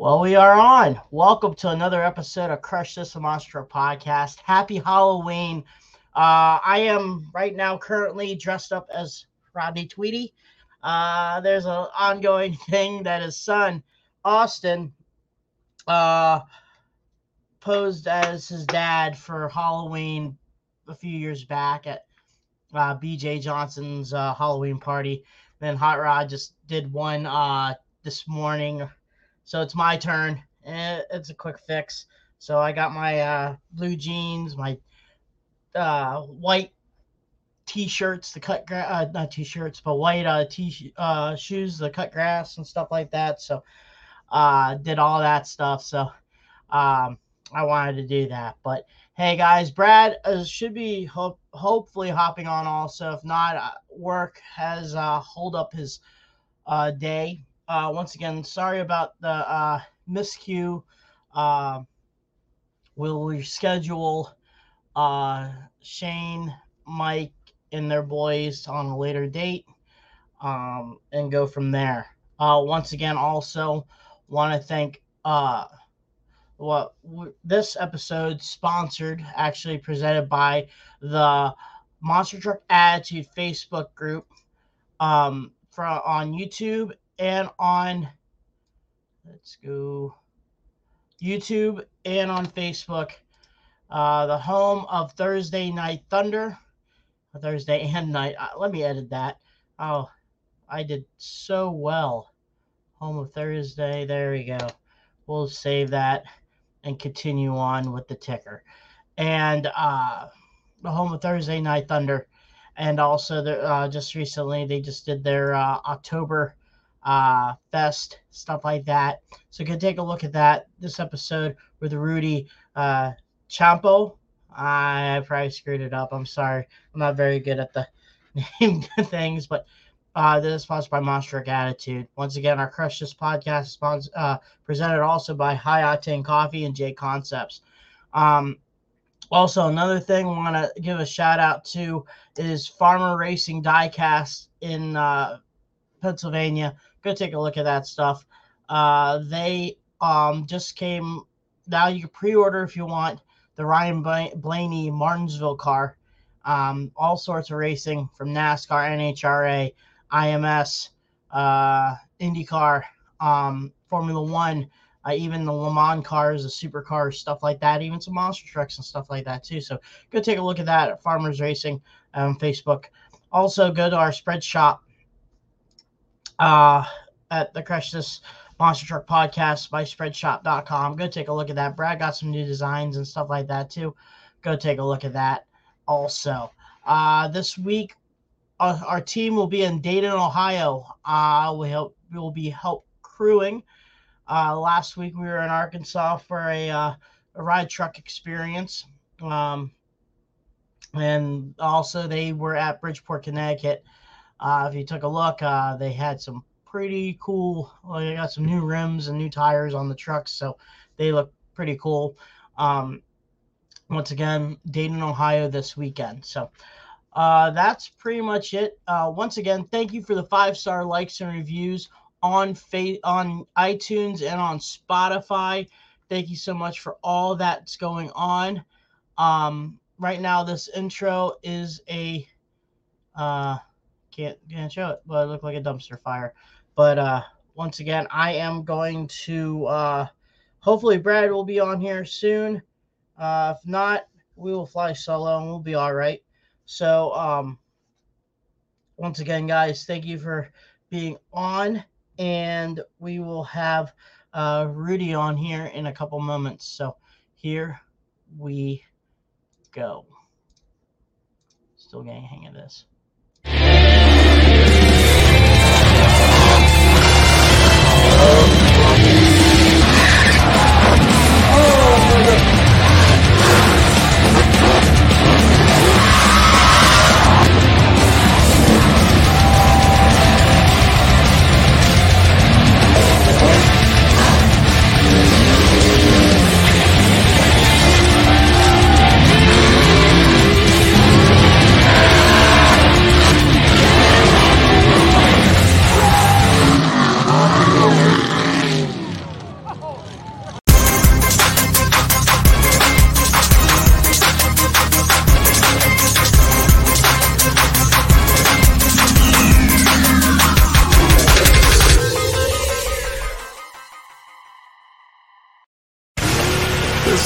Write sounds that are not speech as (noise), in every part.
Well, we are on. Welcome to another episode of Crush This Monster podcast. Happy Halloween. Uh, I am right now currently dressed up as Rodney Tweedy. Uh, there's an ongoing (laughs) thing that his son, Austin, uh, posed as his dad for Halloween a few years back at uh, BJ Johnson's uh, Halloween party. Then Hot Rod just did one uh, this morning. So it's my turn. And it's a quick fix. So I got my uh, blue jeans, my uh, white t-shirts, the cut grass, uh, not t-shirts, but white uh, t uh, shoes, the cut grass and stuff like that. So uh, did all that stuff. So um, I wanted to do that. But hey, guys, Brad uh, should be ho- hopefully hopping on also. If not, uh, work has uh, hold up his uh, day. Uh, once again, sorry about the uh, miscue. Uh, we'll reschedule uh, Shane, Mike, and their boys on a later date um, and go from there. Uh, once again, also want to thank what this episode sponsored, actually presented by the Monster Truck Attitude Facebook group um, from on YouTube and on let's go YouTube and on Facebook uh, the home of Thursday Night Thunder. Thursday and night. Uh, let me edit that. Oh, I did so well. Home of Thursday. There we go. We'll save that and continue on with the ticker. And uh, the home of Thursday Night Thunder. And also, the, uh, just recently, they just did their uh, October uh, Fest, stuff like that. So, go take a look at that. This episode with Rudy uh, Champo. I probably screwed it up. I'm sorry. I'm not very good at the name (laughs) things, but uh, this is sponsored by Monster Attitude. Once again, our Crush This podcast is sponsored, uh, presented also by High Octane Coffee and J Concepts. Um, also, another thing I want to give a shout out to is Farmer Racing Diecast in uh, Pennsylvania. Go take a look at that stuff. Uh, they um, just came. Now you can pre-order if you want the Ryan Blaney Martinsville car. Um, all sorts of racing from NASCAR, NHRA, IMS, uh, IndyCar, um, Formula One, uh, even the Le Mans cars, the supercars, stuff like that, even some monster trucks and stuff like that too. So go take a look at that at Farmers Racing on Facebook. Also go to our spread shop uh, at the Crush This Monster Truck Podcast by Spreadshop.com. Go take a look at that. Brad got some new designs and stuff like that too. Go take a look at that also. Uh, this week, uh, our team will be in Dayton, Ohio. Uh, we help, will be help crewing. Uh, last week we were in Arkansas for a, uh, a ride truck experience. Um, and also they were at Bridgeport, Connecticut. Uh, if you took a look, uh, they had some pretty cool. Well, they got some new rims and new tires on the trucks, so they look pretty cool. Um, once again, Dayton, Ohio this weekend. So uh, that's pretty much it. Uh, once again, thank you for the five star likes and reviews on fa- on iTunes and on Spotify. Thank you so much for all that's going on. Um, right now, this intro is a uh, can't can't show it, but it looked like a dumpster fire. But uh, once again, I am going to uh, hopefully Brad will be on here soon. Uh, if not, we will fly solo and we'll be all right. So, um, once again, guys, thank you for being on, and we will have uh, Rudy on here in a couple moments. So, here we go. Still getting hang of this. Oh,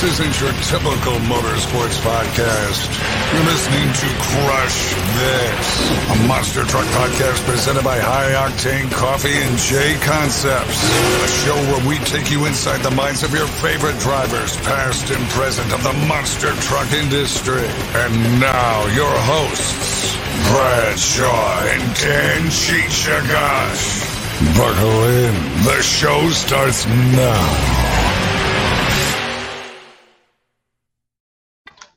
This isn't your typical motorsports podcast. You're listening to Crush This, a monster truck podcast presented by High Octane Coffee and J Concepts. A show where we take you inside the minds of your favorite drivers, past and present, of the monster truck industry. And now, your hosts, Brad Shaw and Dan Chichagash. Buckle in. The show starts now.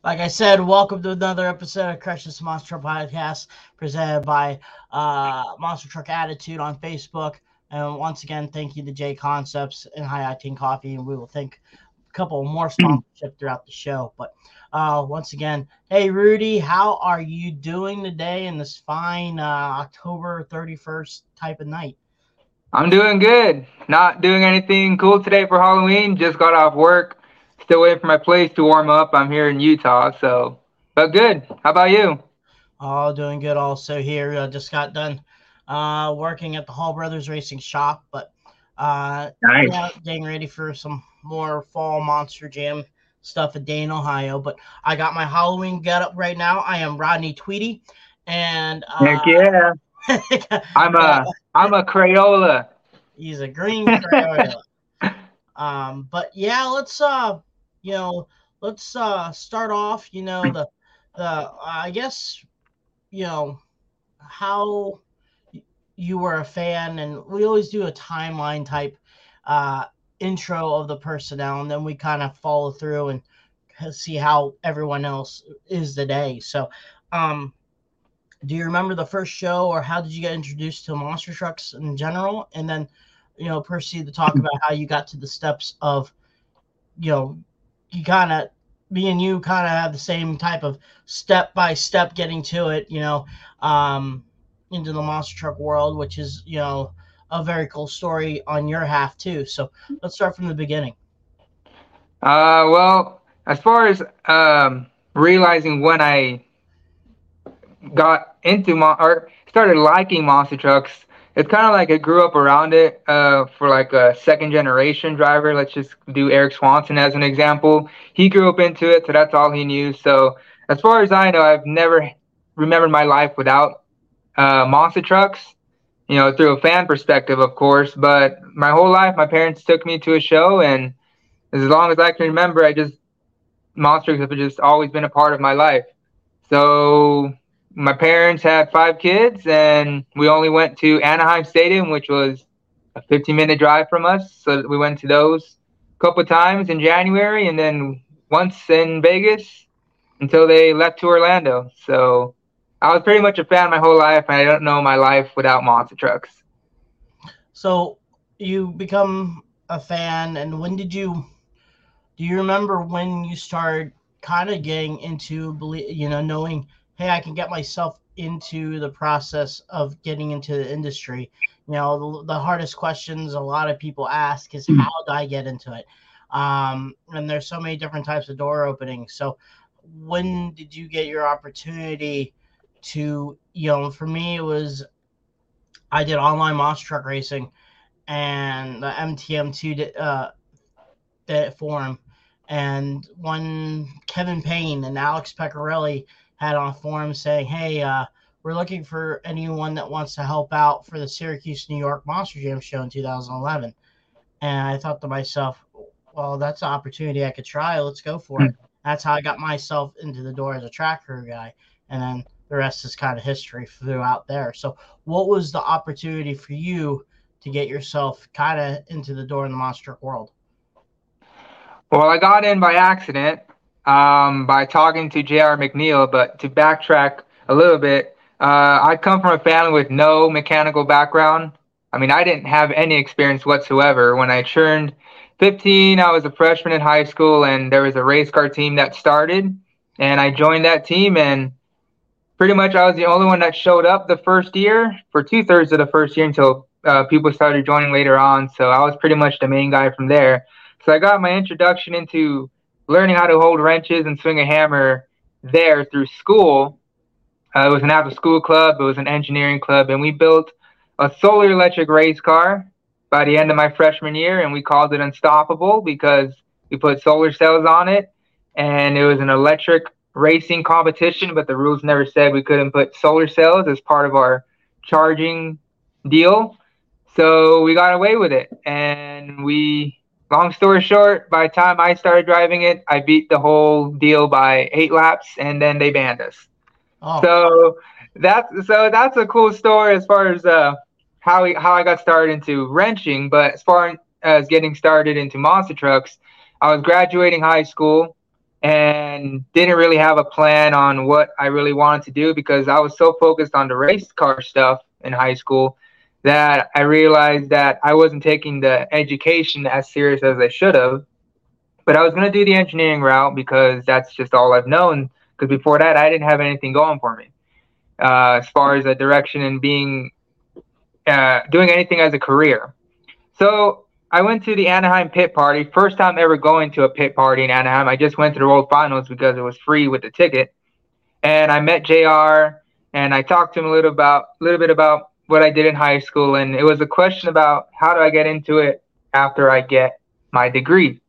Like I said, welcome to another episode of Crush This Monster Truck Podcast presented by uh, Monster Truck Attitude on Facebook. And once again, thank you to J Concepts and High Octane Coffee. And we will thank a couple more (clears throat) sponsorship throughout the show. But uh, once again, hey, Rudy, how are you doing today in this fine uh, October 31st type of night? I'm doing good. Not doing anything cool today for Halloween. Just got off work still waiting for my place to warm up. I'm here in Utah, so but good. How about you? All doing good. Also here, uh, just got done uh, working at the Hall Brothers Racing Shop, but uh, nice. getting ready for some more fall Monster Jam stuff at Dayton, Ohio. But I got my Halloween get up right now. I am Rodney Tweedy, and uh, Heck yeah, (laughs) I'm a I'm a Crayola. He's a green Crayola. (laughs) um, but yeah, let's uh you know, let's uh, start off. You know, the the I guess you know how you were a fan, and we always do a timeline type uh, intro of the personnel, and then we kind of follow through and see how everyone else is today. So, um, do you remember the first show, or how did you get introduced to monster trucks in general, and then you know proceed to talk about how you got to the steps of you know you kind of me and you kind of have the same type of step by step getting to it, you know, um, into the monster truck world, which is, you know, a very cool story on your half too. So let's start from the beginning. Uh, well, as far as um, realizing when I got into mon- or started liking monster trucks, it's kind of like I grew up around it uh, for like a second generation driver. Let's just do Eric Swanson as an example. He grew up into it, so that's all he knew. So as far as I know, I've never remembered my life without uh, monster trucks. You know, through a fan perspective, of course. But my whole life, my parents took me to a show, and as long as I can remember, I just monsters have just always been a part of my life. So my parents had five kids, and we only went to Anaheim Stadium, which was a 15 minute drive from us. So we went to those a couple times in January, and then once in Vegas until they left to Orlando. So I was pretty much a fan my whole life, and I don't know my life without monster trucks. So you become a fan, and when did you? Do you remember when you started kind of getting into, you know, knowing hey, I can get myself into the process of getting into the industry. You know, the, the hardest questions a lot of people ask is hmm. how do I get into it? Um, and there's so many different types of door openings. So, when did you get your opportunity to, you know, for me, it was I did online monster truck racing and the MTM2 uh, forum. And when Kevin Payne and Alex Pecorelli had on a forum saying, "Hey, uh, we're looking for anyone that wants to help out for the Syracuse, New York Monster Jam show in 2011." And I thought to myself, "Well, that's an opportunity I could try. Let's go for it." Hmm. That's how I got myself into the door as a track crew guy, and then the rest is kind of history throughout there. So, what was the opportunity for you to get yourself kind of into the door in the monster world? Well, I got in by accident um, by talking to J.R. McNeal. But to backtrack a little bit, uh, I come from a family with no mechanical background. I mean, I didn't have any experience whatsoever. When I turned 15, I was a freshman in high school, and there was a race car team that started, and I joined that team. And pretty much, I was the only one that showed up the first year for two thirds of the first year until uh, people started joining later on. So I was pretty much the main guy from there. So I got my introduction into learning how to hold wrenches and swing a hammer there through school. Uh, it was an after school club, it was an engineering club, and we built a solar electric race car by the end of my freshman year, and we called it Unstoppable because We put solar cells on it, and it was an electric racing competition, but the rules never said we couldn't put solar cells as part of our charging deal. So we got away with it. And we, long story short, by the time I started driving it, I beat the whole deal by eight laps and then they banned us. Oh. So that's so that's a cool story as far as uh, how we, how I got started into wrenching. But as far as getting started into monster trucks, I was graduating high school and didn't really have a plan on what I really wanted to do because I was so focused on the race car stuff in high school that I realized that I wasn't taking the education as serious as I should have. But I was going to do the engineering route because that's just all I've known. Because before that, I didn't have anything going for me uh, as far as a direction and being uh, doing anything as a career. So I went to the Anaheim pit party. First time ever going to a pit party in Anaheim. I just went to the World Finals because it was free with the ticket, and I met Jr. and I talked to him a little about a little bit about what I did in high school, and it was a question about how do I get into it after I get my degree.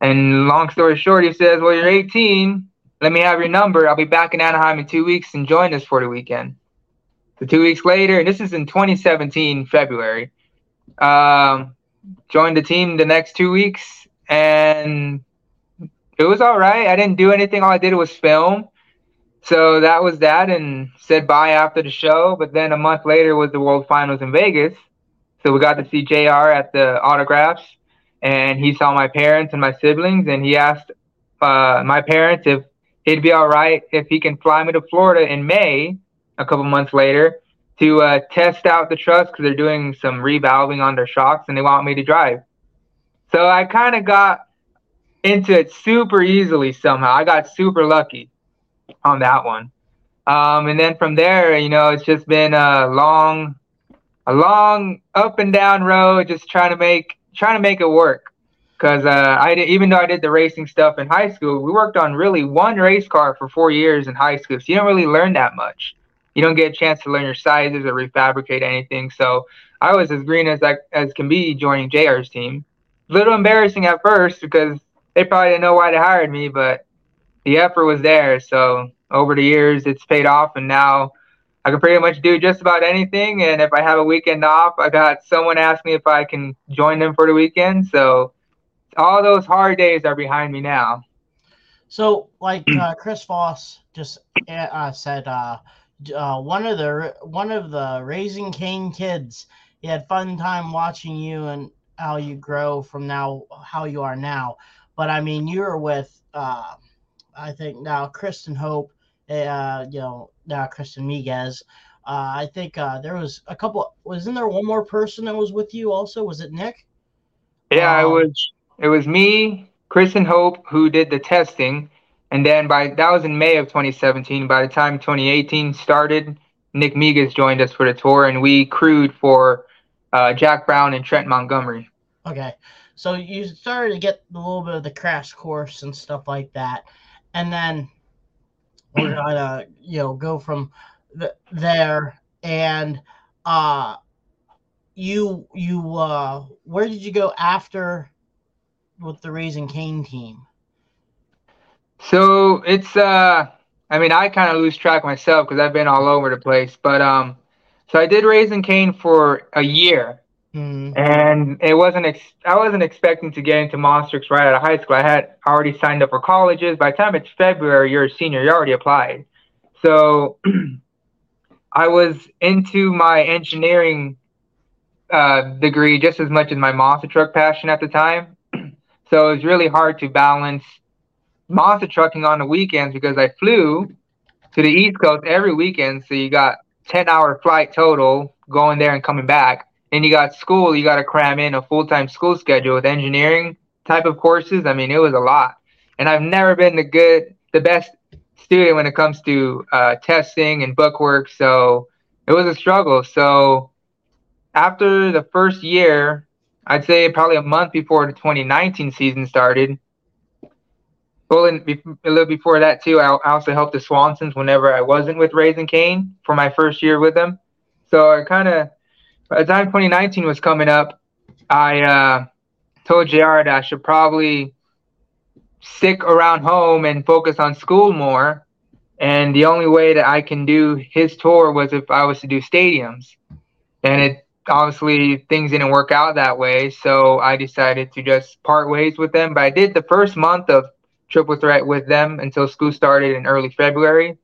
And long story short, he says, "Well, you're 18. Let me have your number. I'll be back in Anaheim in two weeks and join us for the weekend." So two weeks later, and this is in 2017 February. Um, joined the team the next two weeks, and it was all right. I didn't do anything. All I did was film. So that was that, and said bye after the show. But then a month later was the World Finals in Vegas. So we got to see JR at the autographs, and he saw my parents and my siblings, and he asked uh, my parents if it'd be all right if he can fly me to Florida in May, a couple months later, to uh, test out the trucks because they're doing some revalving on their shocks and they want me to drive. So I kind of got into it super easily somehow. I got super lucky on that one. Um, and then from there, you know, it's just been a long, a long up and down road, just trying to make trying to make it work. Because uh, I did, even though I did the racing stuff in high school, we worked on really one race car for four years in high school, so you don't really learn that much you don't get a chance to learn your sizes or refabricate anything. So I was as green as I, as can be joining JR's team. A little embarrassing at first because they probably didn't know why they hired me, but the effort was there. So over the years, it's paid off, and now I can pretty much do just about anything. And if I have a weekend off, I got someone ask me if I can join them for the weekend. So all those hard days are behind me now. So, like uh, (clears throat) Chris Voss just uh, said, uh, uh, one of the one of the raising Cane kids. He had fun time watching you and how you grow from now how you are now. But I mean, you were with uh, I think now Kristen Hope, uh, you know now Kristen Miguez. Uh, I think uh, there was a couple. Wasn't there one more person that was with you also? Was it Nick? Yeah, um, it was. It was me, Kristen Hope, who did the testing, and then by that was in May of 2017. By the time 2018 started, Nick Miguez joined us for the tour, and we crewed for uh, Jack Brown and Trent Montgomery. Okay, so you started to get a little bit of the crash course and stuff like that, and then we're (clears throat) gonna you know go from the, there and uh you you uh where did you go after with the Raising cane team? So it's uh I mean I kind of lose track myself because I've been all over the place. But um so I did Raising cane for a year. Mm-hmm. And it wasn't ex- I wasn't expecting to get into monster trucks right out of high school. I had already signed up for colleges. By the time it's February, you're a senior, you already applied. So (clears throat) I was into my engineering uh, degree just as much as my monster truck passion at the time. (clears throat) so it was really hard to balance monster trucking on the weekends because I flew to the East Coast every weekend. So you got 10 hour flight total going there and coming back. And you got school, you got to cram in a full time school schedule with engineering type of courses. I mean, it was a lot. And I've never been the good, the best student when it comes to uh, testing and book work. So it was a struggle. So after the first year, I'd say probably a month before the 2019 season started, well, and a little before that too, I also helped the Swansons whenever I wasn't with Raising Cane for my first year with them. So I kind of, by the time 2019 was coming up, I uh, told JR that I should probably stick around home and focus on school more. And the only way that I can do his tour was if I was to do stadiums. And it obviously things didn't work out that way. So I decided to just part ways with them. But I did the first month of triple threat with them until school started in early February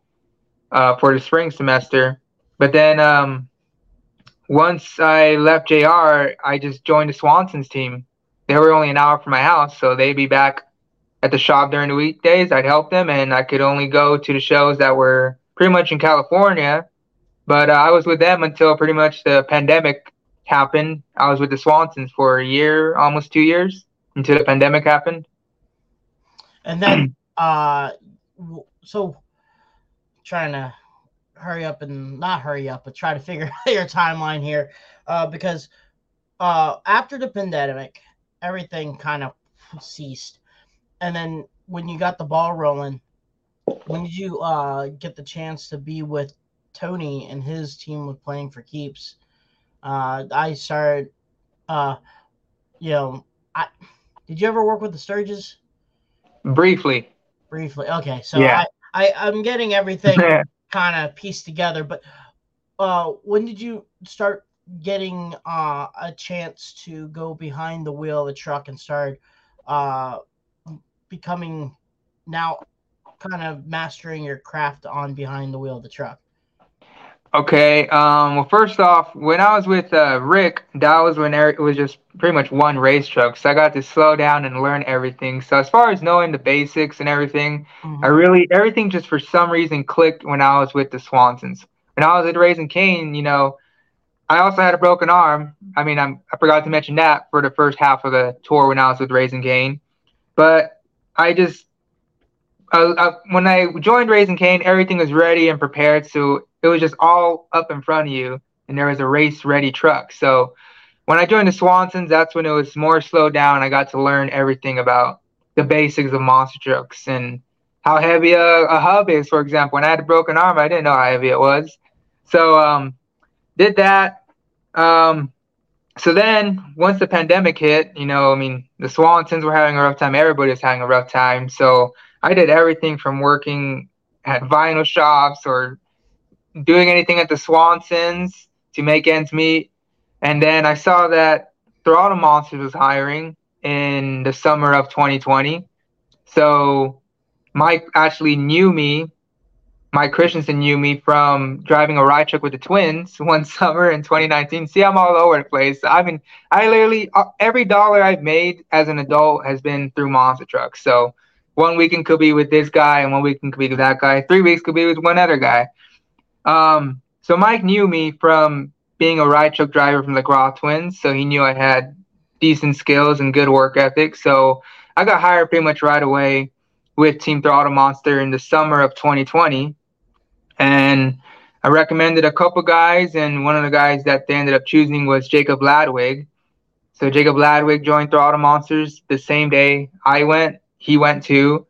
uh, for the spring semester. But then um, once I left JR, I just joined the Swansons team. They were only an hour from my house, so they'd be back at the shop during the weekdays. I'd help them, and I could only go to the shows that were pretty much in California. But uh, I was with them until pretty much the pandemic happened. I was with the Swansons for a year, almost two years, until the pandemic happened. And then, (clears throat) uh, so trying to hurry up and not hurry up, but try to figure (laughs) out your timeline here, uh, because uh, after the pandemic, everything kind of ceased, and then when you got the ball rolling, when did you uh, get the chance to be with Tony and his team with playing for keeps? Uh, I started, uh, you know, I did you ever work with the Sturges? Briefly. Briefly. Okay, so yeah. I, I I'm getting everything (laughs) kind of pieced together. But uh, when did you start getting uh, a chance to go behind the wheel of a truck and start uh, becoming now kind of mastering your craft on behind the wheel of the truck? Okay. Um, well, first off, when I was with uh, Rick, that was when it was just pretty much one race truck. So I got to slow down and learn everything. So as far as knowing the basics and everything, mm-hmm. I really everything just for some reason clicked when I was with the Swansons. When I was at Raising Cane, you know, I also had a broken arm. I mean, I'm, I forgot to mention that for the first half of the tour when I was with Raising Cane. But I just uh, uh, when I joined Raising Cane, everything was ready and prepared. So it was just all up in front of you, and there was a race ready truck. So when I joined the Swansons, that's when it was more slowed down. I got to learn everything about the basics of monster trucks and how heavy a, a hub is. For example, when I had a broken arm, I didn't know how heavy it was. So um, did that. Um, so then once the pandemic hit, you know, I mean, the Swansons were having a rough time. Everybody was having a rough time. So I did everything from working at vinyl shops or doing anything at the Swansons to make ends meet. And then I saw that Throttle Monsters was hiring in the summer of 2020. So Mike actually knew me. Mike Christensen knew me from driving a ride truck with the twins (laughs) one summer in 2019. See, I'm all over the place. I mean, I literally uh, every dollar I've made as an adult has been through monster trucks. So one weekend could be with this guy, and one weekend could be with that guy. Three weeks could be with one other guy. Um, so Mike knew me from being a ride truck driver from the Groth Twins, so he knew I had decent skills and good work ethic. So I got hired pretty much right away with Team Throttle Monster in the summer of 2020, and I recommended a couple guys, and one of the guys that they ended up choosing was Jacob Ladwig. So Jacob Ladwig joined Throttle Monsters the same day I went, he went too,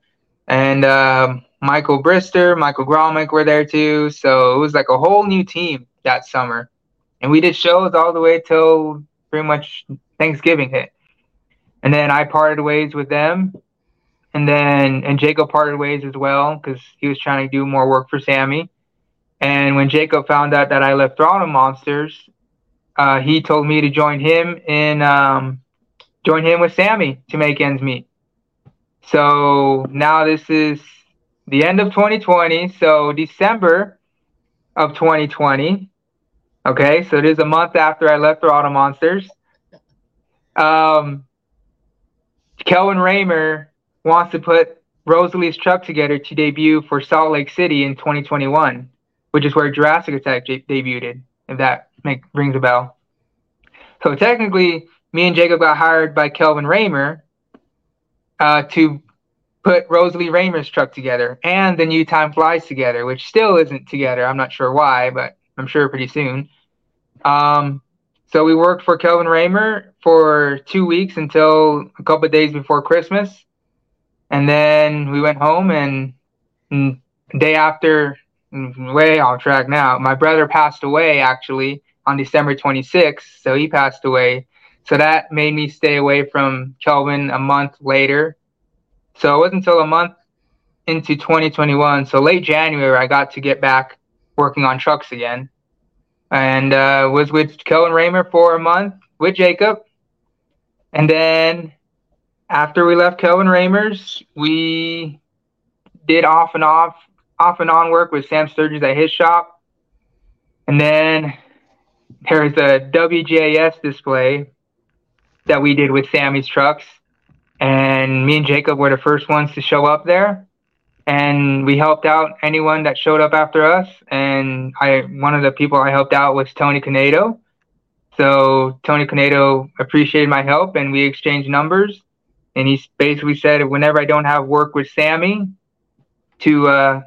and um, Michael Brister, Michael Gromick were there too. So it was like a whole new team that summer, and we did shows all the way till pretty much Thanksgiving hit, and then I parted ways with them, and then and Jacob parted ways as well because he was trying to do more work for Sammy. And when Jacob found out that I left Throttle Monsters, uh, he told me to join him in um, join him with Sammy to make ends meet. So now this is the end of 2020. So December of 2020. Okay, so it is a month after I left Throttle Monsters. Um, Kelvin Ramer wants to put Rosalie's truck together to debut for Salt Lake City in 2021, which is where Jurassic Attack debuted, if that make, rings a bell. So technically, me and Jacob got hired by Kelvin Ramer uh, to put Rosalie Ramer's truck together and the new Time Flies together, which still isn't together. I'm not sure why, but I'm sure pretty soon. Um, so we worked for Kelvin Ramer for two weeks until a couple days before Christmas, and then we went home. And, and day after, way off track now. My brother passed away actually on December 26th, so he passed away So that made me stay away from Kelvin a month later. So it wasn't until a month into 2021, so late January, I got to get back working on trucks again, and uh, was with Kelvin Ramer for a month with Jacob, and then after we left Kelvin Ramer's, we did off and off, off and on work with Sam Sturgis at his shop, and then there's a WJS display that we did with Sammy's trucks. And me and Jacob were the first ones to show up there. And we helped out anyone that showed up after us. And I one of the people I helped out was Tony Canedo. So Tony Canedo appreciated my help and we exchanged numbers. And he basically said whenever I don't have work with Sammy, to uh,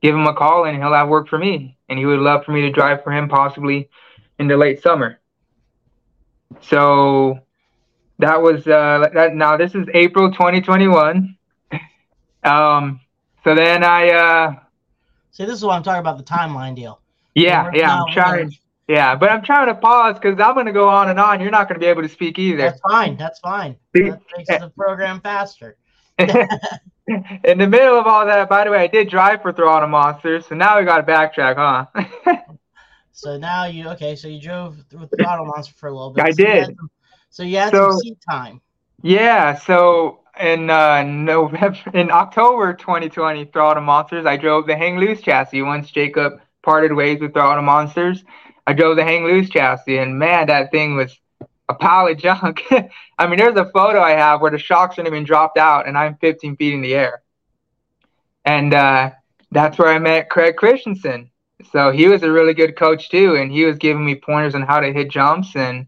give him a call and he'll have work for me. And he would love for me to drive for him possibly in the late summer. So that was uh that now this is April 2021. Um so then I uh See this is what I'm talking about the timeline deal. Yeah, yeah, I'm trying yeah, but I'm trying to pause because I'm going to go on and on. You're not going to be able to speak either. That's fine. That's fine. That makes the program faster. (laughs) in the middle of all that, by the way, I did drive for Throttle Monsters, so now we got to backtrack, huh? (laughs) so now you okay? So you drove with Throttle Monster for a little bit. I so did. You some, so you had so, some seat time. Yeah. So in uh, November, in October 2020, Throttle Monsters, I drove the Hang Loose chassis. Once Jacob parted ways with Throttle Monsters, I drove the Hang Loose chassis, and man, that thing was a pile of junk. (laughs) I mean, there's a photo I have where the shocks have been dropped out, and I'm 15 feet in the air. And uh, that's where I met Craig Christensen. So he was a really good coach too, and he was giving me pointers on how to hit jumps, and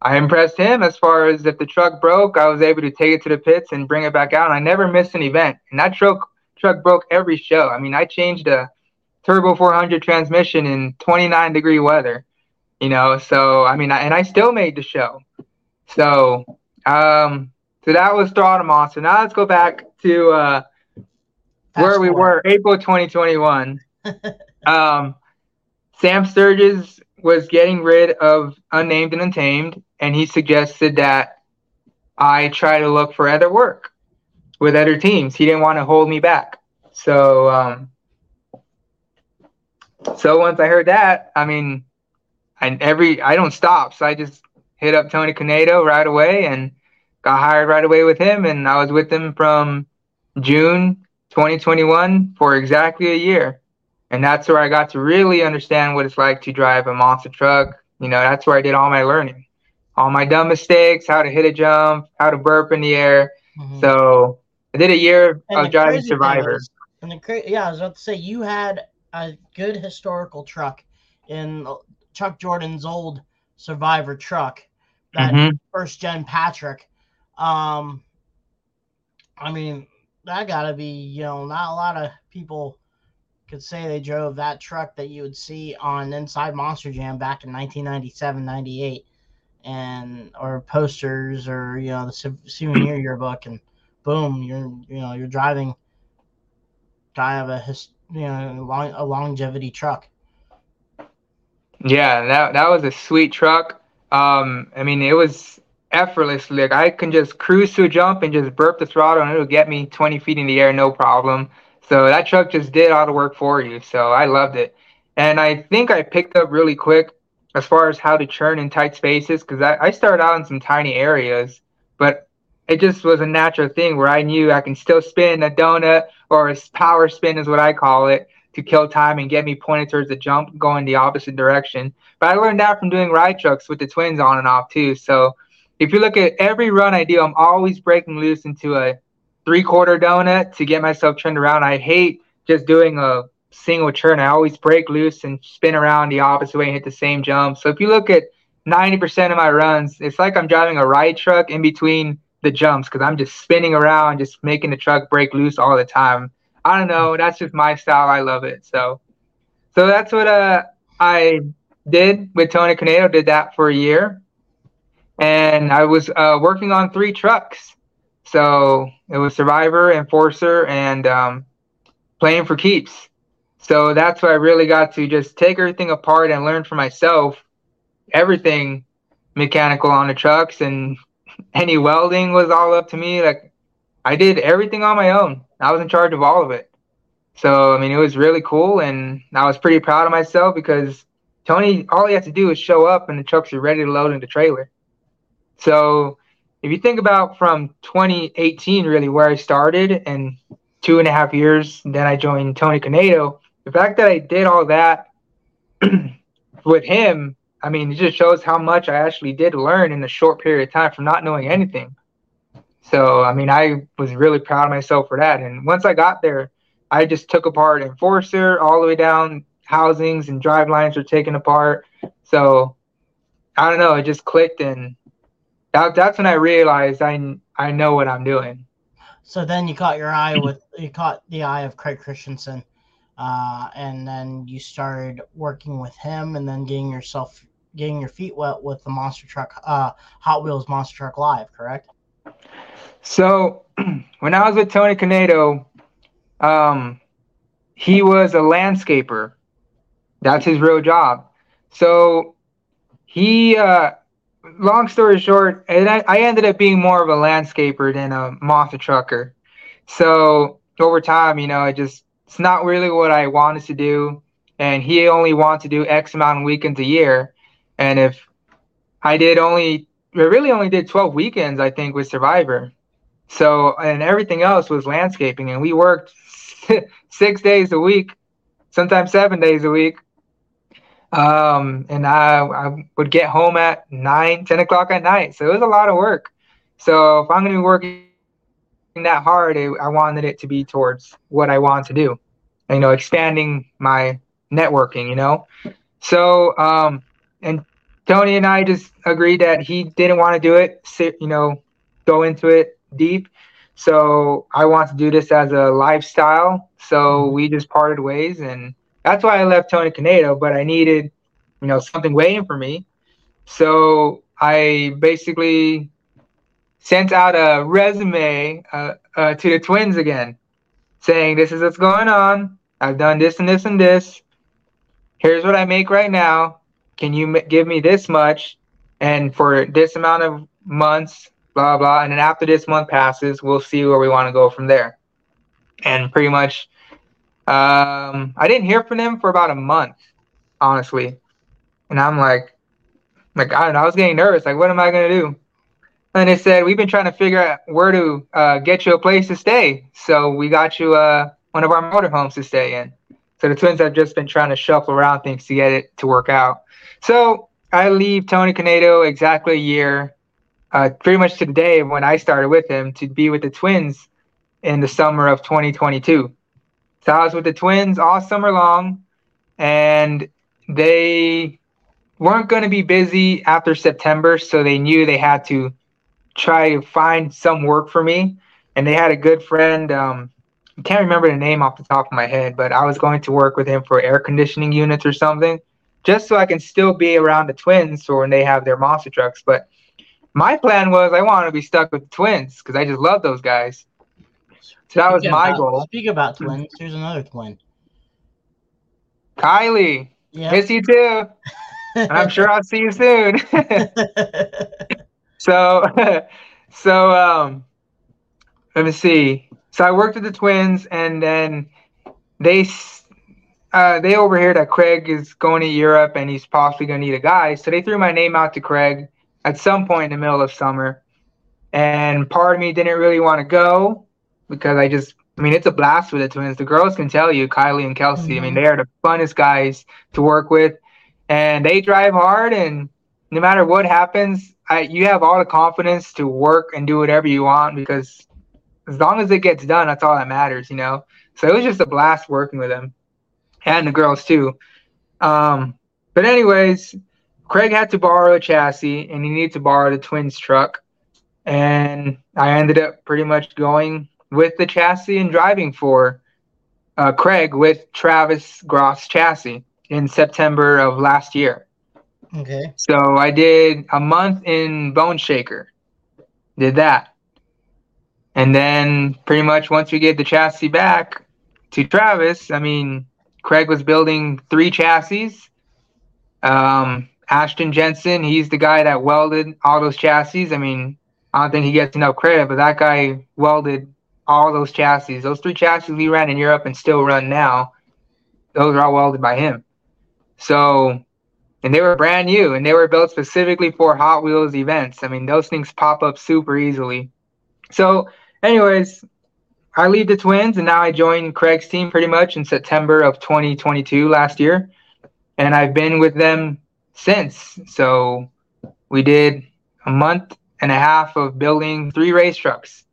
I impressed him as far as if the truck broke, I was able to take it to the pits and bring it back out. And I never missed an event, and that truck truck broke every show. I mean, I changed a turbo 400 transmission in 29 degree weather, you know. So I mean, I, and I still made the show. So, um, so that was Throttle Monster. Now let's go back to uh, where we were, April 2021. (laughs) um, Sam Sturgis was getting rid of Unnamed and Untamed, and he suggested that I try to look for other work with other teams. He didn't want to hold me back. So, um, so once I heard that, I mean, I every I don't stop, so I just hit up Tony Canedo right away and got hired right away with him, and I was with him from June 2021 for exactly a year, and that's where I got to really understand what it's like to drive a monster truck. You know, that's where I did all my learning, all my dumb mistakes, how to hit a jump, how to burp in the air. Mm-hmm. So I did a year and of driving Survivor. and the cra- yeah, I was about to say you had a good historical truck in Chuck Jordan's old Survivor truck, that mm-hmm. first gen Patrick. Um, I mean, that gotta be you know not a lot of people could say they drove that truck that you would see on Inside Monster Jam back in 1997, 98, and or posters or you know the souvenir (clears throat) yearbook, and boom, you're you know you're driving kind of a his, you know long, a longevity truck. Yeah, that that was a sweet truck. Um, I mean, it was effortless. Like I can just cruise to a jump and just burp the throttle, and it'll get me 20 feet in the air, no problem. So that truck just did all the work for you. So I loved it, and I think I picked up really quick as far as how to churn in tight spaces because I, I started out in some tiny areas, but it just was a natural thing where I knew I can still spin a donut or a power spin is what I call it to kill time and get me pointed towards the jump going the opposite direction. But I learned that from doing ride trucks with the twins on and off too. So if you look at every run I do, I'm always breaking loose into a three quarter donut to get myself turned around. I hate just doing a single turn. I always break loose and spin around the opposite way and hit the same jump. So if you look at 90% of my runs, it's like I'm driving a ride truck in between the jumps because I'm just spinning around, just making the truck break loose all the time. I don't know. That's just my style. I love it. So, so that's what uh, I did with Tony Canedo. Did that for a year, and I was uh, working on three trucks. So it was Survivor, Enforcer, and um, playing for keeps. So that's why I really got to just take everything apart and learn for myself everything mechanical on the trucks and (laughs) any welding was all up to me. Like I did everything on my own. I was in charge of all of it. So I mean, it was really cool, and I was pretty proud of myself because Tony, all he has to do is show up, and the trucks are ready to load into trailer. So if you think about from 2018, really where I started, and two and a half years, then I joined Tony Canedo. The fact that I did all that (clears throat) with him, I mean, it just shows how much I actually did learn in a short period of time from not knowing anything. So, I mean, I was really proud of myself for that. And once I got there, I just took apart Enforcer all the way down. Housings and drive lines were taken apart. So, I don't know. It just clicked, and that, that's when I realized I I know what I'm doing. So then you caught your eye with you caught the eye of Craig Christensen, uh, and then you started working with him, and then getting yourself getting your feet wet with the monster truck, uh, Hot Wheels Monster Truck Live, correct? So (clears throat) when I was with Tony Canedo, um, he was a landscaper. That's his real job. So he, uh, long story short, and I, I ended up being more of a landscaper than a monster trucker. So over time, you know, it just it's not really what I wanted to do. And he only wanted to do X amount of weekends a year. And if I did only, I really only did 12 weekends, I think, with Survivor. So, and everything else was landscaping. And we worked (laughs) six days a week, sometimes seven days a week. Um, and I, I would get home at nine, 10 o'clock at night. So it was a lot of work. So if I'm going to be working that hard, it, I wanted it to be towards what I want to do, you know, expanding my networking, you know. So, um, and Tony and I just agreed that he didn't want to do it, sit, you know, go into it deep. So I want to do this as a lifestyle. So we just parted ways, and that's why I left Tony Canedo. But I needed, you know, something waiting for me. So I basically sent out a resume uh, uh, to the twins again, saying, "This is what's going on. I've done this and this and this. Here's what I make right now. Can you m- give me this much? And for this amount of months, blah blah. And then after this month passes, we'll see where we want to go from there. And pretty much, um, I didn't hear from them for about a month, honestly. And I'm like, like I don't know. I was getting nervous. Like, what am I gonna do? And they said we've been trying to figure out where to uh, get you a place to stay. So we got you uh, one of our motorhomes to stay in. So the twins have just been trying to shuffle around things to get it to work out. So I leave Tony Canedo exactly a year uh, pretty much to the day when I started with him to be with the Twins in the summer of 2022. So I was with the Twins all summer long, and they weren't going to be busy after September, so they knew they had to try to find some work for me. And they had a good friend. Um, I can't remember the name off the top of my head, but I was going to work with him for air conditioning units or something, just so I can still be around the Twins for when they have their monster trucks. But my plan was I wanted to be stuck with the twins because I just love those guys. So that was my about, goal. Speak about twins. Here's another twin. Kylie, Yeah. miss you too. (laughs) And I'm sure I'll see you soon. (laughs) so, (laughs) so um, let me see. So I worked with the twins, and then they uh, they overheard that Craig is going to Europe and he's possibly going to need a guy. So they threw my name out to Craig at some point in the middle of summer. And part of me didn't really want to go because I just, I mean, it's a blast with the twins. The girls can tell you, Kylie and Kelsey, I mean, Mhm. they are the funnest guys to work with. And they drive hard, and no matter what happens, I, you have all the confidence to work and do whatever you want because as long as it gets done, that's all that matters, you know? So it was just a blast working with them and the girls too. Um, but anyways, Craig had to borrow a chassis and he needed to borrow the twins truck. And I ended up pretty much going with the chassis and driving for uh, Craig with Travis Groth chassis in September of last year. Okay. So I did a month in Bone Shaker, did that. And then pretty much once we gave the chassis back to Travis, I mean, Craig was building three chassis. Um, Ashton Jensen, he's the guy that welded all those chassis. I mean, I don't think he gets enough credit, but that guy welded all those chassis. Those three chassis we ran in Europe and still run now, those are all welded by him. So, and they were brand new and they were built specifically for Hot Wheels events. I mean, those things pop up super easily. So, anyways, I leave the Twins and now I join Craig's team pretty much in September of 2022 last year. And I've been with them since. So we did a month and a half of building three race trucks.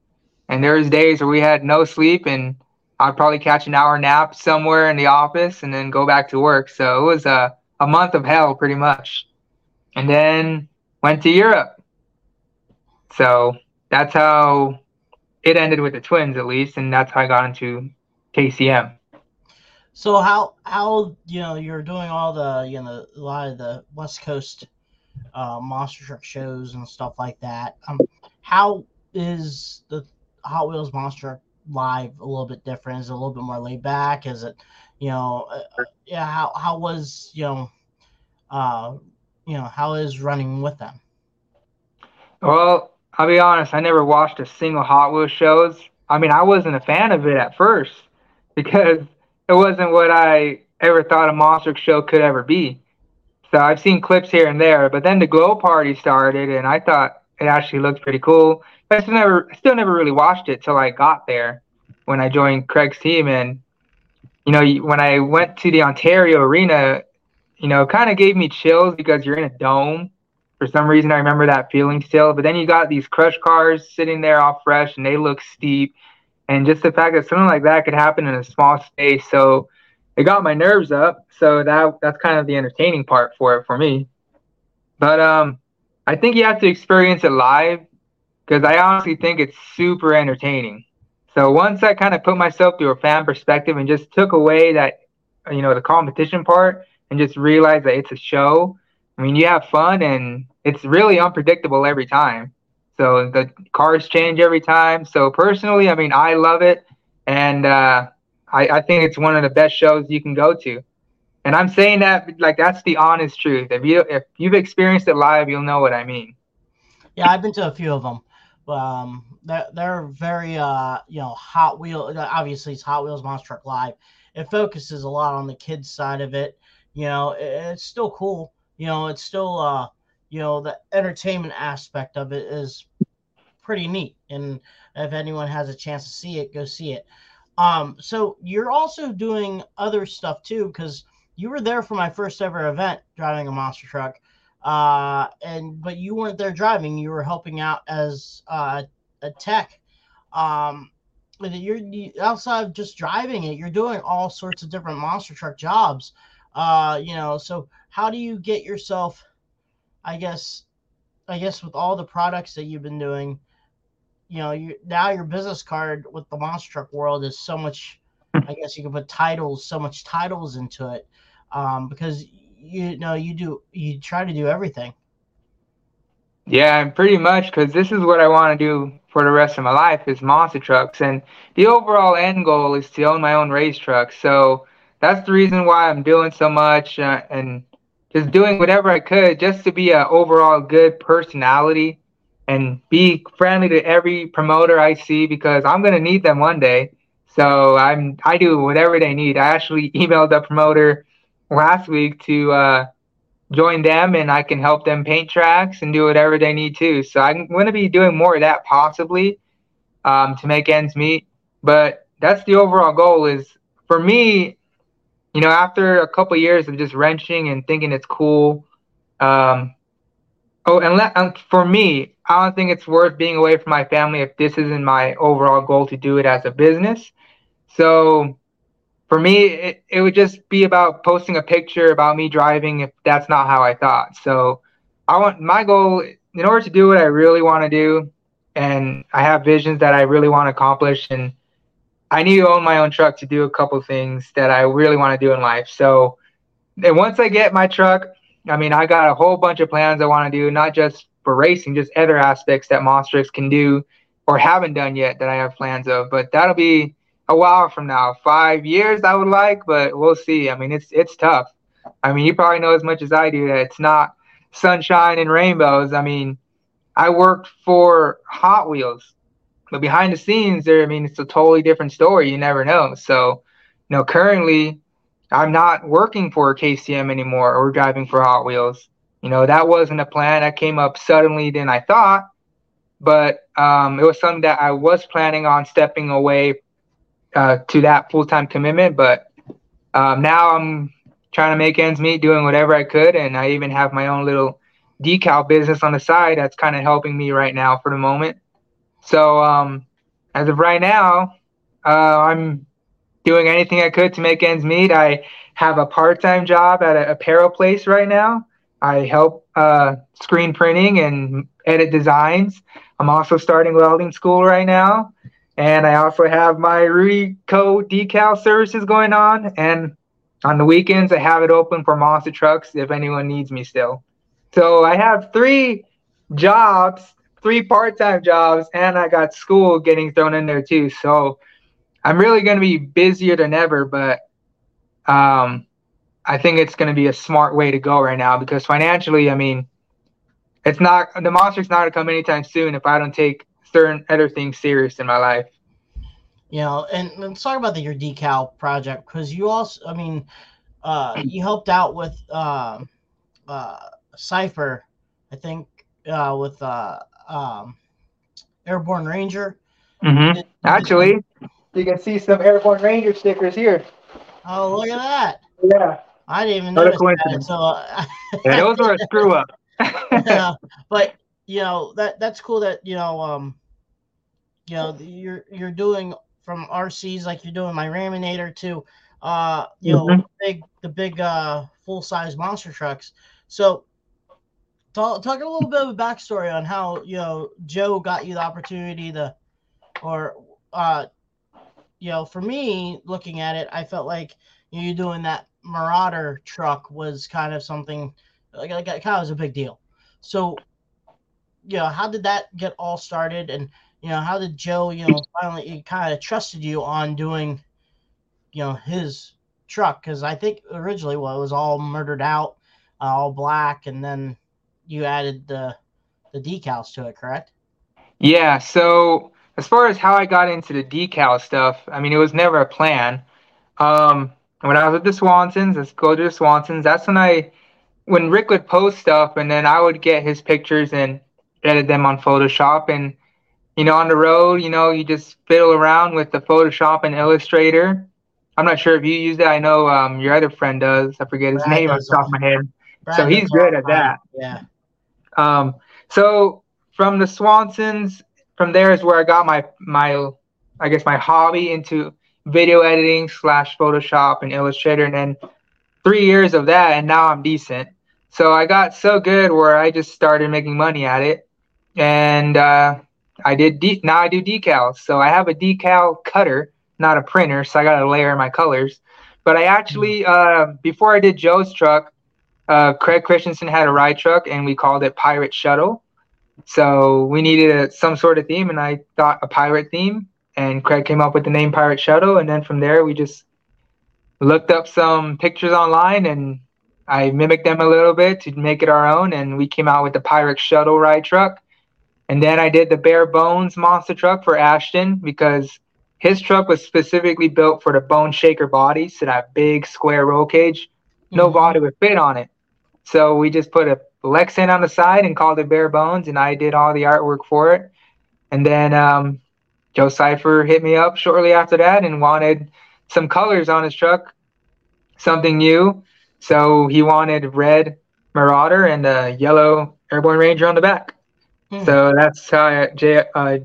And there was days where we had no sleep and I'd probably catch an hour nap somewhere in the office and then go back to work. So it was a, a month of hell pretty much. And then went to Europe. So that's how it ended with the twins at least, and that's how I got into KCM. So how how you know you're doing all the you know a lot of the West Coast uh, monster truck shows and stuff like that. Um, how is the Hot Wheels Monster Live a little bit different? Is it a little bit more laid back? Is it you know uh, uh yeah how how was you know uh you know how is running with them? Well, I'll be honest, I never watched a single Hot Wheels shows. I mean, I wasn't a fan of it at first because (laughs) it wasn't what I ever thought a monster show could ever be. So I've seen clips here and there, but then the glow party started, and I thought it actually looked pretty cool. But I still never, still never really watched it till I got there when I joined Craig's team. And you know, when I went to the Ontario arena, you know, kind of gave me chills because you're in a dome for some reason, I remember that feeling still. But then you got these crush cars sitting there all fresh and they look steep. And just the fact that something like that could happen in a small space. So it got my nerves up. So that that's kind of the entertaining part for it for me. But um, I think you have to experience it live because I honestly think it's super entertaining. So once I kind of put myself through a fan perspective and just took away that, you know, the competition part and just realized that it's a show, I mean, you have fun and it's really unpredictable every time. So the cars change every time. So personally, I mean, I love it, and uh, I, I think it's one of the best shows you can go to. And I'm saying that like that's the honest truth. If you if you've experienced it live, you'll know what I mean. Yeah, I've been to a few of them. Um, they're they're very uh you know Hot Wheel. Obviously, it's Hot Wheels Monster Truck Live. It focuses a lot on the kids side of it. You know, it, it's still cool you know, it's still uh, you know, the entertainment aspect of it is pretty neat. And if anyone has a chance to see it, go see it. Um, so you're also doing other stuff too, because you were there for my first ever event driving a monster truck. Uh, and but you weren't there driving, you were helping out as uh, a tech. Um, you're you, outside of just driving it, you're doing all sorts of different monster truck jobs. Uh, you know, so how do you get yourself, I guess, I guess with all the products that you've been doing, you know, you now your business card with the monster truck world is so much. I guess you can put titles, so much titles into it, um, because you know you do you try to do everything. Yeah, pretty much because this is what I want to do for the rest of my life is monster trucks, and the overall end goal is to own my own race truck. So that's the reason why I'm doing so much uh, and just doing whatever I could just to be an overall good personality and be friendly to every promoter I see because I'm gonna need them one day. So I'm I do whatever they need. I actually (laughs) emailed the promoter last week to uh, join them and I can help them paint tracks and do whatever they need to. So I'm going to be doing more of that possibly um, to make ends meet. But that's the overall goal is for me, you know, after a couple years of just wrenching and thinking it's cool, um, oh, and, le- and for me, I don't think it's worth being away from my family if this isn't my overall goal to do it as a business. So for me, it, it would just be about posting a picture about me driving if that's not how I thought. So I want my goal in order to do what I really want to do, and I have visions that I really want to accomplish and I need to own my own truck to do a couple things that I really want to do in life. So, and once I get my truck, I mean, I got a whole bunch of plans I want to do, not just for racing, just other aspects that Monstrix can do or haven't done yet that I have plans of. But that'll be a while from now. Five years, I would like, but we'll see. I mean, it's it's tough. I mean, you probably know as much as I do that it's not sunshine and rainbows. I mean, I worked for Hot Wheels, but behind the scenes, there, I mean, it's a totally different story. You never know. So, you know, currently, I'm not working for KCM anymore or driving for Hot Wheels. You know, that wasn't a plan. That came up suddenly than I thought, but um, it was something that I was planning on stepping away uh, to that full time commitment. But um, now I'm trying to make ends meet, doing whatever I could, and I even have my own little decal business on the side that's kind of helping me right now for the moment. So um, as of right now, uh, I'm doing anything I could to make ends meet. I have a part-time job at an apparel place right now. I help uh, screen printing and edit designs. I'm also starting welding school right now, and I also have my Rico decal services going on. And on the weekends, I have it open for monster trucks if anyone needs me still. So I have three jobs, three part-time jobs, and I got school getting thrown in there too. So I'm really going to be busier than ever, but um, I think it's going to be a smart way to go right now because financially, I mean, it's not the monster's not going to come anytime soon if I don't take certain other things serious in my life. You know, and let's talk about the, your decal project because you also, I mean, uh, (clears throat) you helped out with uh, uh, Cipher, I think, uh, with uh, um, Airborne Ranger. Mm-hmm. Actually, you can see some Airborne Ranger stickers here. Oh, look at that! Yeah, I didn't even notice that. So, uh, yeah, those are a screw up. (laughs) yeah, (laughs) but you know that that's cool that you know um you know you're you're doing from RCs like you're doing my Raminator to uh you mm-hmm. know big the big uh full size monster trucks. So talk talk a little bit of a backstory on how you know Joe got you the opportunity to, or uh, you know, for me looking at it, I felt like you doing that Marauder truck was kind of something like, like kind of was a big deal. So, you know, how did that get all started, and you know, how did Joe, you know, finally he kind of trusted you on doing, you know, his truck? Because I think originally, well, it was all murdered out, uh, all black, and then you added the the decals to it, correct? Yeah. So as far as how I got into the decal stuff, I mean, it was never a plan. Um, when I was with the Swansons, let's go to the Swansons. That's when I, when Rick would post stuff, and then I would get his pictures and edit them on Photoshop. And you know, on the road, you know, you just fiddle around with the Photoshop and Illustrator. I'm not sure if you use that. I know um, your other friend does. I forget his Brad name off the top of my head. Brad so he's good at that. Yeah. Um, so from the Swansons, from there is where I got my my I guess my hobby into video editing slash Photoshop and Illustrator, and then three years of that, and now I'm decent. So I got so good where I just started making money at it, and uh, I did de- now I do decals. So I have a decal cutter, not a printer, so I got to layer my colors. But I actually, uh, before I did Joe's truck, uh, Craig Christensen had a ride truck and we called it Pirate Shuttle. So we needed a, some sort of theme, and I thought a pirate theme. And Craig came up with the name Pirate Shuttle, and then from there we just looked up some pictures online, and I mimicked them a little bit to make it our own, and we came out with the Pirate Shuttle ride truck. And then I did the bare bones monster truck for Ashton because his truck was specifically built for the bone shaker body, so that big square roll cage. No mm-hmm. body would fit on it. So we just put a Lexan on the side and called it bare bones, and I did all the artwork for it. And then um, Joe Cipher hit me up shortly after that and wanted some colors on his truck, something new. So he wanted red Marauder and a yellow Airborne Ranger on the back. So that's how I, J, uh,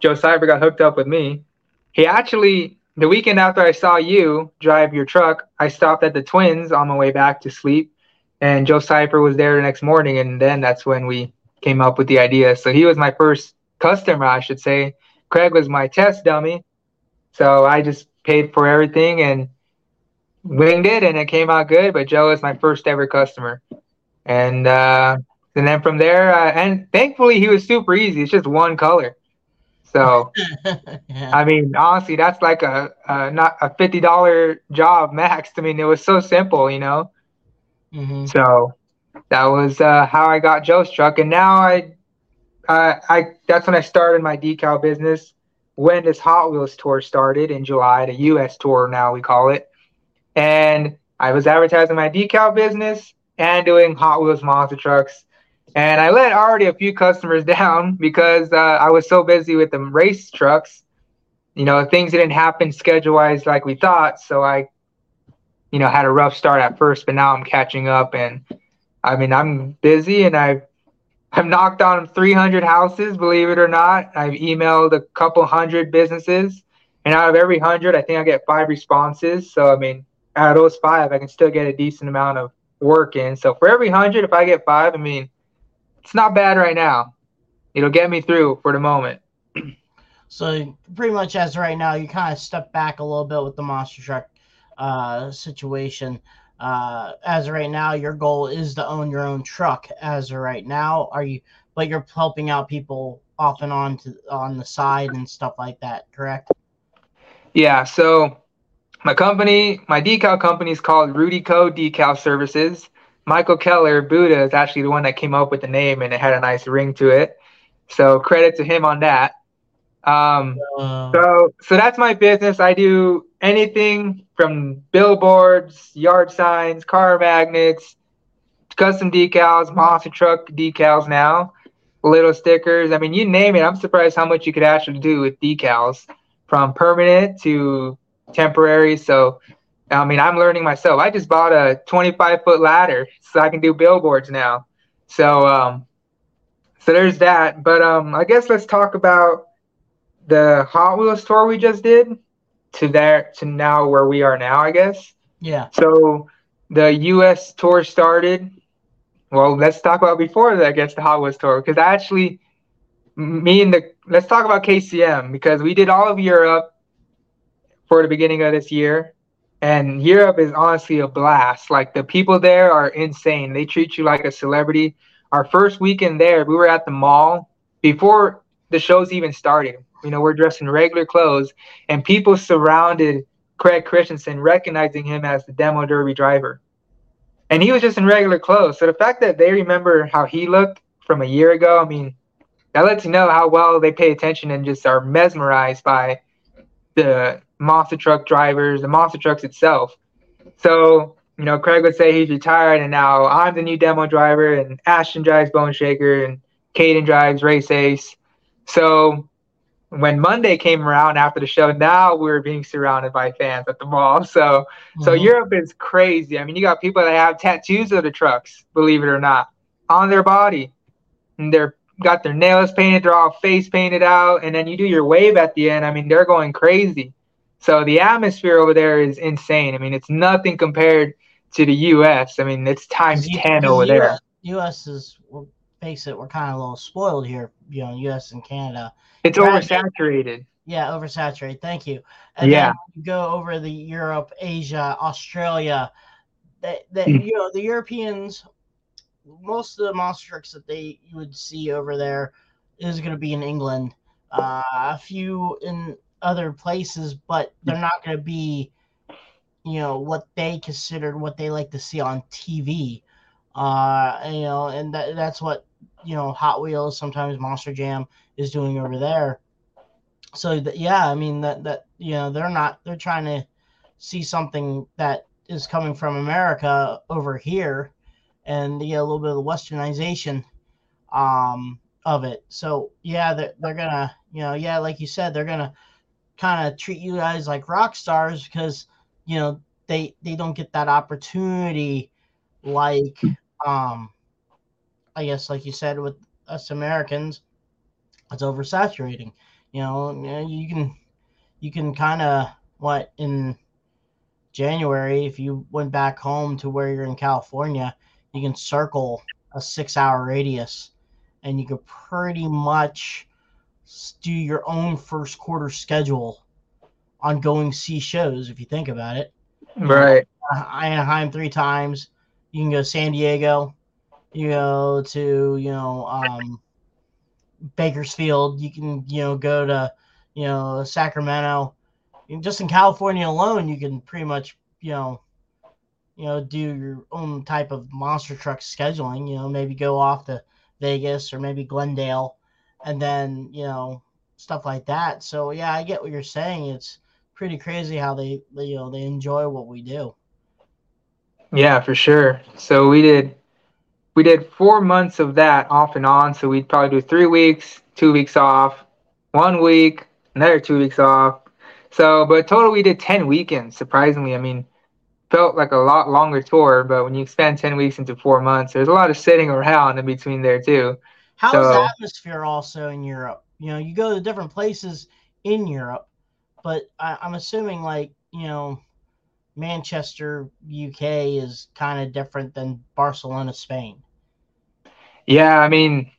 Joe Cipher got hooked up with me. He actually, the weekend after I saw you drive your truck, I stopped at the Twins on my way back to sleep and Joe Cipher was there the next morning, and then that's when we came up with the idea. So he was my first customer, I should say. Craig was my test dummy, so I just paid for everything and winged it, and it came out good. But Joe is my first ever customer, and uh, and then from there, uh, and thankfully he was super easy. It's just one color. So, yeah. (laughs) I mean, honestly, that's like a, a not a fifty dollar job max. I mean, it was so simple, you know. Mm-hmm. So that was uh, how I got Joe's truck, and now I, uh, I that's when I started my decal business. When this Hot Wheels tour started in July, the U.S. tour now we call it, and I was advertising my decal business and doing Hot Wheels monster trucks. And I let already a few customers (laughs) down because uh, I was so busy with the race trucks. You know, things didn't happen schedule wise like we thought. So I, you know, had a rough start at first, but now I'm catching up. And I mean, I'm busy and I've I've knocked on 300 houses, believe it or not. I've emailed a couple hundred businesses, and out of every hundred, I think I get five responses. So I mean, out of those five, I can still get a decent amount of work in. So for every hundred, if I get five, I mean, it's not bad right now. It'll get me through for the moment. (clears throat) So pretty much as right now, you kind of step back a little bit with the monster truck uh, situation. Uh, as right now, your goal is to own your own truck. As of right now, are you? But you're helping out people off and on to on the side and stuff like that, correct? Yeah. So my company, my decal company is called Rudy Co. Decal Services. Michael Keller, Buddha, is actually the one that came up with the name, and it had a nice ring to it. So credit to him on that. Um, uh, so so that's my business. I do anything from billboards, yard signs, car magnets, custom decals, monster truck decals now, little stickers. I mean, you name it. I'm surprised how much you could actually do with decals, from permanent to temporary. So I mean, I'm learning myself. I just bought a 25 foot ladder so I can do billboards now. So, um, so there's that. But um, I guess let's talk about the Hot Wheels tour we just did to there to now where we are now. I guess. Yeah. So the U.S. tour started. Well, let's talk about before that. I guess the Hot Wheels tour because I actually, me and the let's talk about KCM because we did all of Europe for the beginning of this year and Europe is honestly a blast. Like the people there are insane. They treat you like a celebrity. Our first weekend there, we were at the mall before the shows even started. You know, we're dressed in regular clothes, and people surrounded Craig Christensen, recognizing him as the demo derby driver. And he was just in regular clothes. So the fact that they remember how he looked from a year ago, I mean, that lets you know how well they pay attention and just are mesmerized by the monster truck drivers, the monster trucks itself. So, you know, Craig would say he's retired and now I'm the new demo driver and Ashton drives Bone Shaker and Caden drives Race Ace. So when Monday came around after the show, now we're being surrounded by fans at the mall. So mm-hmm. so Europe is crazy. I mean, you got people that have tattoos of the trucks, believe it or not, on their body. And they're got their nails painted, they're all face painted out, and then you do your wave at the end. I mean, they're going crazy. So the atmosphere over there is insane. I mean, it's nothing compared to the U.S. I mean, it's times ten over there. U.S. is, we'll face it, we're kind of a little spoiled here. You know, U.S. and Canada. It's oversaturated. Yeah, oversaturated. Thank you. And yeah. you go over the Europe, Asia, Australia. That, that mm. you know the Europeans, most of the monster trucks that they you would see over there is going to be in England. Uh, a few in other places, but they're not going to be, you know, what they considered what they like to see on TV. Uh, you know, and that, that's what you know Hot Wheels, sometimes Monster Jam is doing over there. So that, yeah, I mean that that you know they're not they're trying to see something that is coming from America over here, and yeah, a little bit of the westernization um, of it. So yeah, they're, they're gonna you know yeah, like you said, they're gonna kind of treat you guys like rock stars because you know they they don't get that opportunity like um I guess like you said with us Americans it's oversaturating you know you can you can kind of what in January if you went back home to where you're in California you can circle a 6 hour radius and you could pretty much do your own first quarter schedule on going see shows if you think about it. Right. Uh, Anaheim three times. You can go San Diego. You go to you know um, Bakersfield. You can you know go to you know Sacramento. And just in California alone, you can pretty much you know you know, do your own type of monster truck scheduling. You know, maybe go off to Vegas or maybe Glendale, and then you know stuff like that. So yeah, I get what you're saying. It's pretty crazy how they, you know they enjoy what we do. Yeah, for sure. So we did we did four months of that off and on. So we'd probably do three weeks, two weeks off, one week, another two weeks off. So, but total we did ten weekends. Surprisingly, I mean, felt like a lot longer tour. But when you expand ten weeks into four months, there's a lot of sitting around in between there too. How's so, the atmosphere also in Europe? You know, you go to different places in Europe, but I, I'm assuming like you know Manchester, UK is kind of different than Barcelona, Spain. Yeah, I mean,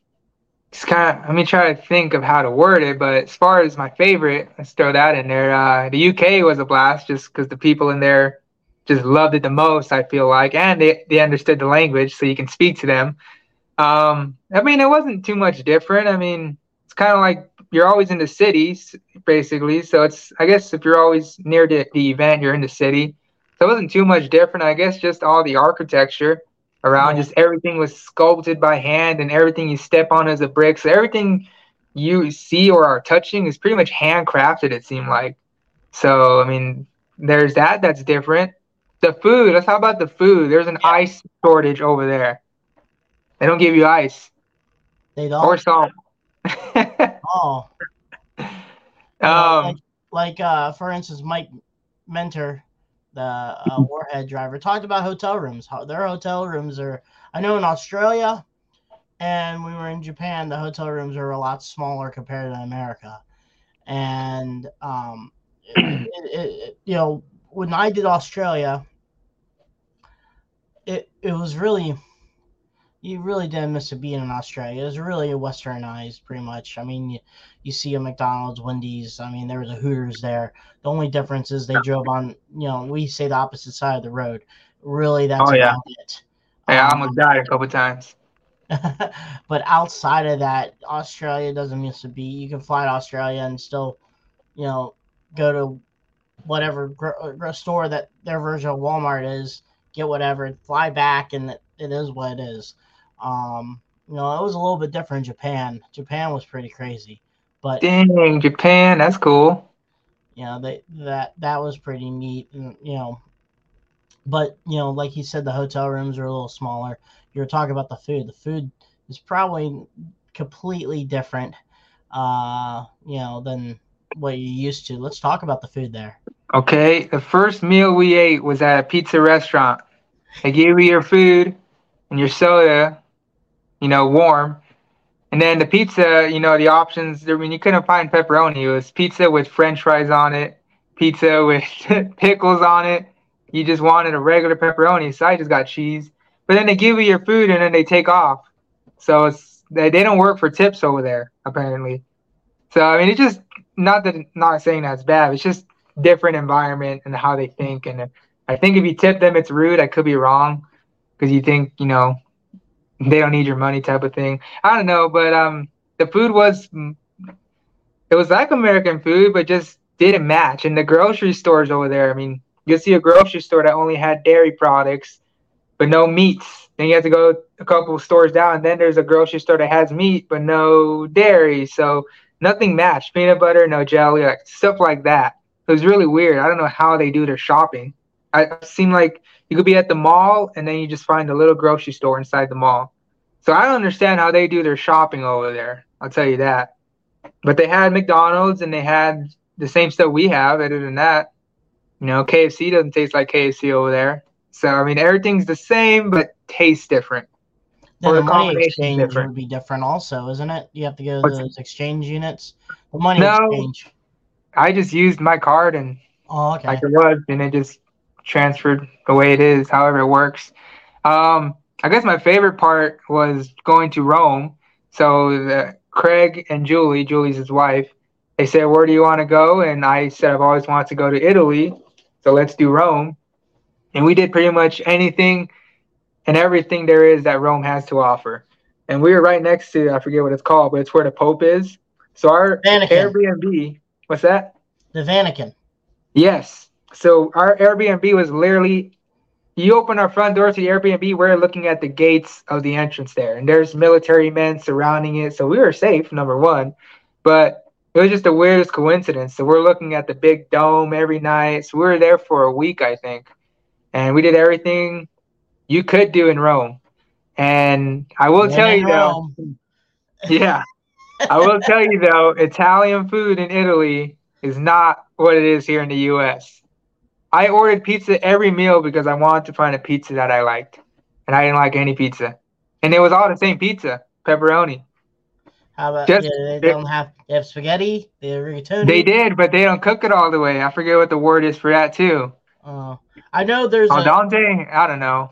it's kind of. Let me try to think of how to word it. But as far as my favorite, let's throw that in there. Uh, the UK was a blast, just because the people in there just loved it the most. I feel like, and they they understood the language, so you can speak to them. Um, I mean, it wasn't too much different. I mean, it's kind of like you're always in the cities, basically. So it's, I guess, if you're always near the, the event, you're in the city. So it wasn't too much different. I guess just all the architecture around, yeah. just everything was sculpted by hand, and everything you step on is a brick. So everything you see or are touching is pretty much handcrafted. It seemed like. So I mean, there's that. That's different. The food. Let's talk about the food. There's an ice shortage over there. They don't give you ice. They don't. Or salt. (laughs) oh. (laughs) Um, like, like, uh, for instance, Mike Mentor the uh, (laughs) Warhead driver, talked about hotel rooms. Their hotel rooms are, I know in Australia and we were in Japan, the hotel rooms are a lot smaller compared to America. And, um, (clears throat) it, it, it, you know, when I did Australia, it, it was really you really didn't miss a beat in Australia. It was really westernized, pretty much. I mean, you, you see a McDonald's, Wendy's. I mean, there was a Hooters there. The only difference is they drove on, you know, we say the opposite side of the road. Really, that's oh, yeah. it. Yeah, um, I almost died a couple times. (laughs) but outside of that, Australia doesn't miss a beat. You can fly to Australia and still, you know, go to whatever gr- store that their version of Walmart is, get whatever, fly back, and it, it is what it is. Um, you know, it was a little bit different in Japan. Japan was pretty crazy, but dang, Japan, that's cool. You know, they, that that was pretty neat, and you know, but you know, like you said, the hotel rooms are a little smaller. You were talking about the food. The food is probably completely different, uh, you know, than what you used to. Let's talk about the food there. Okay, the first meal we ate was at a pizza restaurant. They gave you your food and your soda you know, warm. And then the pizza, you know, the options, I mean, you couldn't find pepperoni. It was pizza with french fries on it, pizza with (laughs) pickles on it. You just wanted a regular pepperoni. So I just got cheese. But then they give you your food and then they take off. So it's they, they don't work for tips over there, apparently. So, I mean, it's just not that, not saying that's bad. It's just different environment and how they think. And I think if you tip them, it's rude. I could be wrong because you think, you know, they don't need your money type of thing. I don't know, but um, the food was it was like American food, but just didn't match. And the grocery stores over there, I mean, you'll see a grocery store that only had dairy products, but no meats. Then you have to go a couple stores down, and then there's a grocery store that has meat but no dairy. So nothing matched. Peanut butter, no jelly, like stuff like that. It was really weird. I don't know how they do their shopping. I seem like you could be at the mall and then you just find a little grocery store inside the mall. So I don't understand how they do their shopping over there. I'll tell you that. But they had McDonald's and they had the same stuff we have. Other than that, you know, KFC doesn't taste like KFC over there. So I mean, everything's the same but tastes different. Then or the money exchange different. would be different, also, isn't it? You have to go to What's those exchange units. The money no, exchange. I just used my card and oh, okay. like it was, and it just transferred the way it is, however it works. Um, I guess my favorite part was going to Rome. So the, Craig and Julie, Julie's his wife, they said, "Where do you want to go?" And I said, "I've always wanted to go to Italy, so let's do Rome." And we did pretty much anything and everything there is that Rome has to offer. And we were right next to I forget what it's called, but it's where the Pope is. So our Vatican. Airbnb, what's that? The Vatican. Yes. So our Airbnb was literally you open our front door to the Airbnb, we're looking at the gates of the entrance there, and there's military men surrounding it. So we were safe, number one. But it was just the weirdest coincidence. So we're looking at the big dome every night. So we were there for a week, I think. And we did everything you could do in Rome. And I will tell you though, (laughs) yeah, I will tell you though, Italian food in Italy is not what it is here in the US. I ordered pizza every meal because I wanted to find a pizza that I liked. And I didn't like any pizza. And it was all the same pizza, pepperoni. How about Just, yeah, they don't have they have spaghetti, they have rigatoni. They did, but they don't cook it all the way. I forget what the word is for that too. Oh, I know there's oh, al dente. I don't know.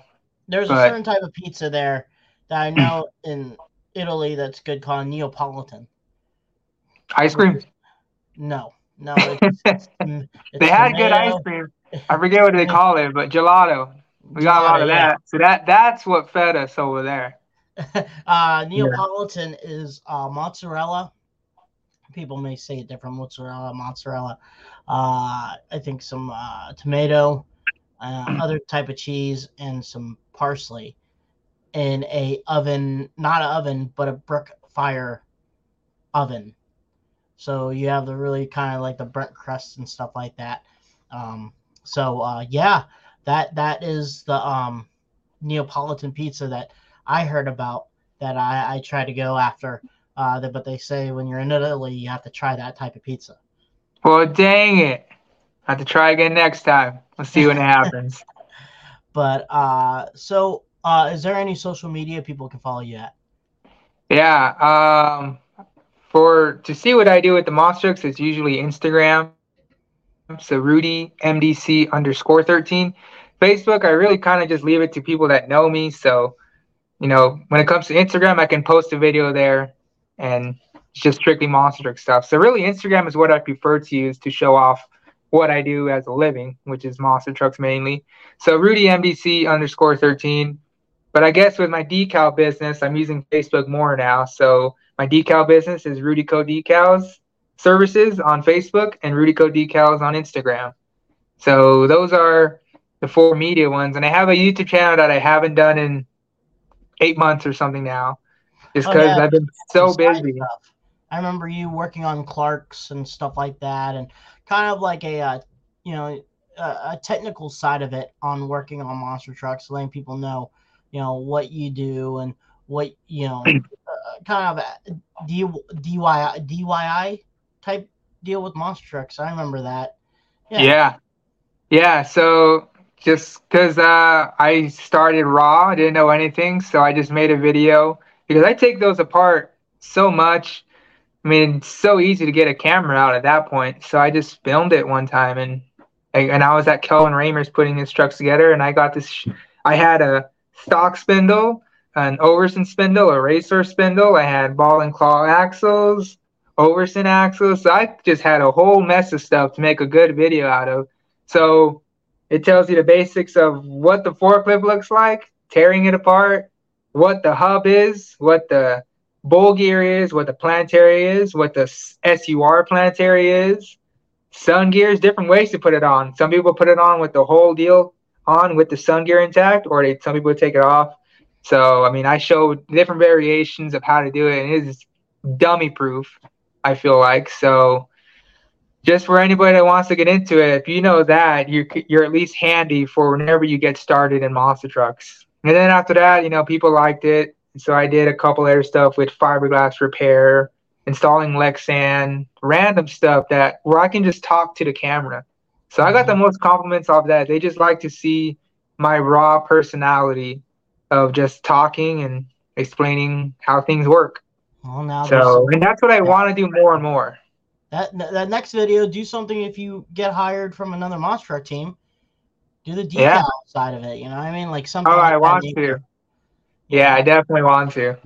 There's but... a certain type of pizza there that I know (clears throat) in Italy that's good called Neapolitan. Ice cream? No, no. It's, (laughs) it's, it's they had tomato. good ice cream. I forget what they call it, but gelato. We got gelato, a lot of yeah. that. So that that's what fed us over there. (laughs) uh, Neapolitan yeah. is uh, mozzarella. People may say it different mozzarella, mozzarella. Uh, I think some uh, tomato, uh, other type of cheese, and some parsley in a oven, not an oven, but a brick fire oven. So you have the really kind of like the burnt crust and stuff like that. Um, so uh, yeah, that that is the um, Neapolitan pizza that I heard about that I, I try to go after. Uh, that, but they say when you're in Italy, you have to try that type of pizza. Well, dang it. I have to try again next time. Let's see what happens. (laughs) (laughs) But uh, so, uh, is there any social media people can follow you at? Yeah. Um, for to see what I do with the Monstrux, it's usually Instagram. So Rudy MDC underscore thirteen. Facebook, I really kind of just leave it to people that know me. So you know, when it comes to Instagram, I can post a video there and it's just strictly monster truck stuff. So really Instagram is what I prefer to use to show off what I do as a living, which is monster trucks mainly. So Rudy MDC underscore 13. But I guess with my decal business, I'm using Facebook more now. So my decal business is Rudy Co Decals services on Facebook and Rudy Co Decals on Instagram. So those are the four media ones. And I have a YouTube channel that I haven't done in eight months or something now, just because oh, yeah. I've been so busy. Stuff. I remember you working on Clark's and stuff like that, and kind of like a, uh, you know, a, a, technical side of it on working on monster trucks, letting people know, you know, what you do and what you know, (clears throat) uh, kind of D, DIY DIY type deal with monster trucks. I remember that. Yeah. Yeah. yeah so just because uh, I started raw, I didn't know anything, so I just made a video because I take those apart so much. I mean, it's so easy to get a camera out at that point, so I just filmed it one time, and and I was at Kelvin Ramer's putting his trucks together, and I got this. I had a stock spindle, an Overson spindle, a racer spindle. I had ball and claw axles, Overson axles. So I just had a whole mess of stuff to make a good video out of. So it tells you the basics of what the forklift looks like, tearing it apart, what the hub is, what the bull gear is, what the planetary is, what the SUR planetary is, sun gears, different ways to put it on. Some people put it on with the whole deal on with the sun gear intact, or they, some people take it off. So, I mean, I showed different variations of how to do it, and it is dummy proof, I feel like. So, just for anybody that wants to get into it, if you know that, you're you're at least handy for whenever you get started in monster trucks. And then after that, you know, people liked it, so I did a couple other stuff with fiberglass repair, installing Lexan, random stuff that where I can just talk to the camera. So I got the mm-hmm. most compliments off that. They just like to see my raw personality of just talking and explaining how things work. Well, now so, and that's what I want to do more and more that that next video, do something if you get hired from another monster truck team. Do the decal yeah. side of it. You know what I mean? Like something. Oh, like I want to. Yeah, I definitely want to.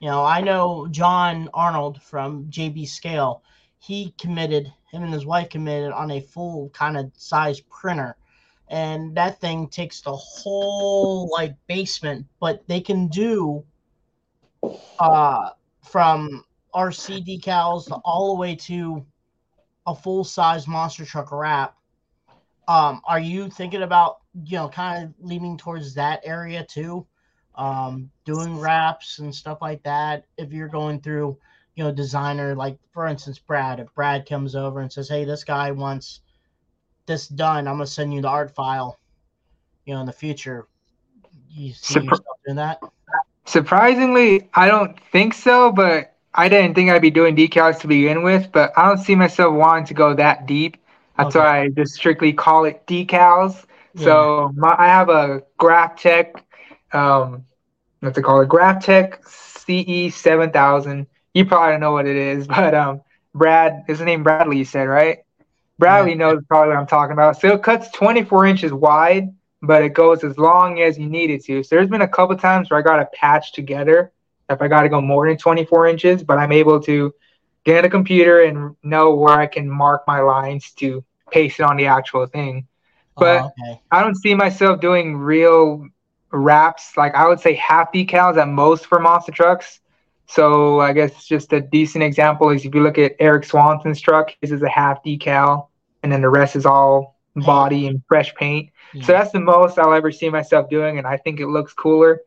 You know, I know John Arnold from JB Scale. He committed, him and his wife committed on a full kind of size printer. And that thing takes the whole like basement, but they can do uh from RC decals all the way to a full size monster truck wrap. Um, are you thinking about you know, kind of leaning towards that area too, um, doing wraps and stuff like that. If you're going through, you know, designer, like for instance, Brad, if Brad comes over and says, Hey, this guy wants this done, I'm gonna send you the art file, you know, in the future. You see Surpri- yourself doing that? Surprisingly, I don't think so, but I didn't think I'd be doing decals to begin with, but I don't see myself wanting to go that deep. That's Okay. why I just strictly call it decals. So my, I have a Graphtec, um, what's it called? A Graphtec CE seven thousand. You probably don't know what it is, (laughs) but um, Brad, is the name Bradley? You said right? Bradley Yeah. knows probably what I'm talking about. So it cuts 24 inches wide, but it goes as long as you need it to. So there's been a couple times where I got to patch together if I got to go more than 24 inches, but I'm able to get in a computer and know where I can mark my lines to paste it on the actual thing. Oh, but Oh, okay. I don't see myself doing real wraps. Like I would say half decals at most for monster trucks. So I guess just a decent example is if you look at Eric Swanson's truck, his is a half decal, and then the rest is all body and fresh paint. So that's the most I'll ever see myself doing, and I think it looks cooler,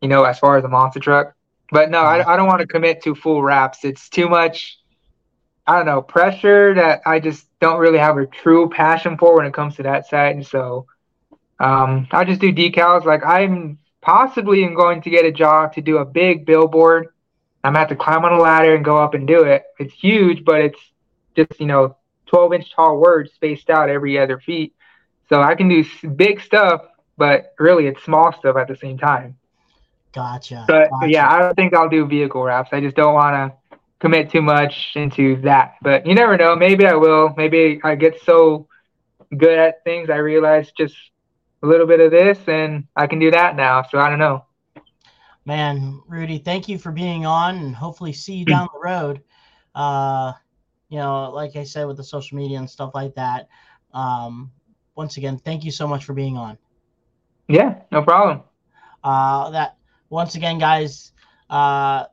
you know, as far as a monster truck. But no, I, I don't want to commit to full wraps. It's too much, I don't know, pressure that I just don't really have a true passion for when it comes to that side. And so um, I'll just do decals. Like I'm possibly am going to get a job to do a big billboard. I'm gonna have to climb on a ladder and go up and do it. It's huge, but it's just you know 12 inch tall words spaced out every other feet. So I can do big stuff, but really it's small stuff at the same time. Gotcha. But gotcha. yeah, I don't think I'll do vehicle wraps. I just don't want to commit too much into that. But you never know. Maybe I will. Maybe I get so good at things I realize just a little bit of this and I can do that now. So I don't know. Man, Rudy, thank you for being on and hopefully see you down the road. Uh, you know, like I said, with the social media and stuff like that. Um, once again, thank you so much for being on. Yeah, no problem. Uh, that once again, guys, uh,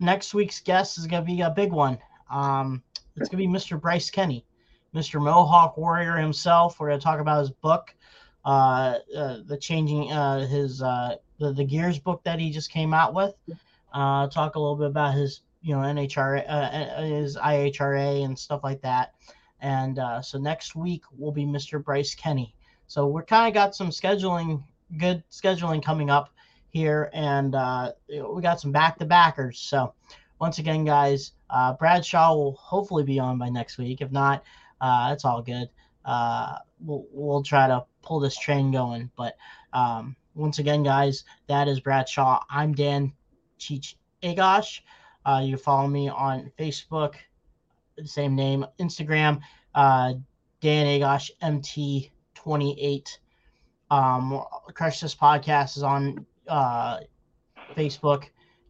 next week's guest is going to be a big one. Um, it's going to be Mr. Bryce Kenny, Mr. Mohawk Warrior himself. We're going to talk about his book, uh, uh, the changing, uh, his, uh, the, the Gears book that he just came out with. Uh, talk a little bit about his, you know, NHRA, uh, uh, his IHRA and stuff like that. And uh, so next week will be Mr. Bryce Kenny. So we're kind of got some scheduling, good scheduling coming up here, and uh, we got some back to backers. So once again, guys, uh, Bradshaw will hopefully be on by next week. If not, uh, it's all good. Uh, we'll, we'll try to pull this train going. But um, once again, guys, that is Bradshaw. I'm Dan Cheech Agosh. Uh, you follow me on Facebook, same name, Instagram, uh, Dan Agosh MT28. Um, Crush This Podcast is on uh, Facebook,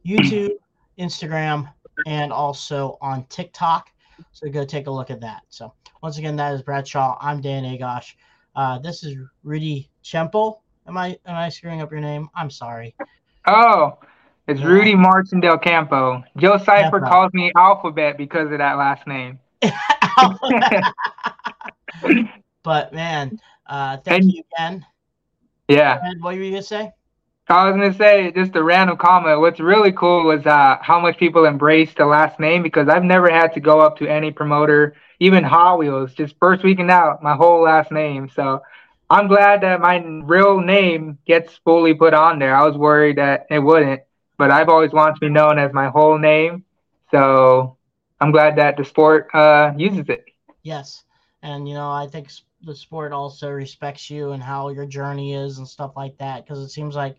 YouTube, Instagram, and also on TikTok. So go take a look at that. So once again, that is Bradshaw. I'm Dan Agosh. Uh, this is Rudy Chempel. Am I am I screwing up your name? I'm sorry. Oh, it's Yeah. Rudy Martin Del Campo. Joe Cipher calls me Alphabet because of that last name. (laughs) but man, uh, thank And- you again. Yeah. And what were you gonna say? I was gonna say just a random comment. What's really cool was uh, how much people embrace the last name because I've never had to go up to any promoter, even Hot Wheels, just first weekend out, my whole last name. So I'm glad that my real name gets fully put on there. I was worried that it wouldn't, but I've always wanted to be known as my whole name. So I'm glad that the sport uh, uses it. Yes, and you know I think the sport also respects you and how your journey is and stuff like that because it seems like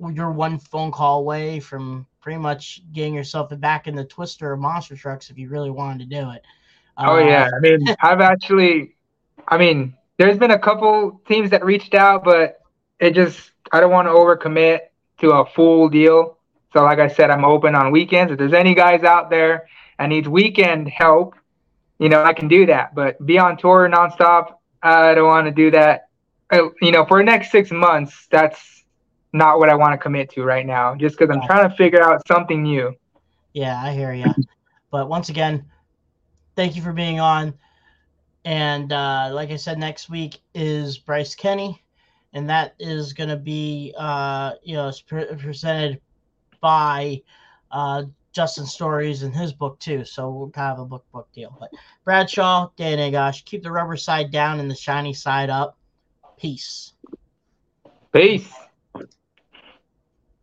you're one phone call away from pretty much getting yourself back in the twister of monster trucks if you really wanted to do it. Oh Uh, yeah, I mean, (laughs) I've actually, I mean, there's been a couple teams that reached out, but it just I don't want to overcommit to a full deal. So like I said, I'm open on weekends. If there's any guys out there that needs weekend help, you know, I can do that. But be on tour nonstop, I don't want to do that. Uh, You know, for the next six months, that's not what I want to commit to right now. Just because I'm trying to figure out something new. Yeah, I hear you. (laughs) but once again, thank you for being on. And uh, like I said, next week is Bryce Kenny. and that is going to be uh, you know presented by uh, Justin Stories in his book too. So we'll kind of have a book book deal. But Bradshaw, Dan Agosh, keep the rubber side down and the shiny side up. Peace. Peace.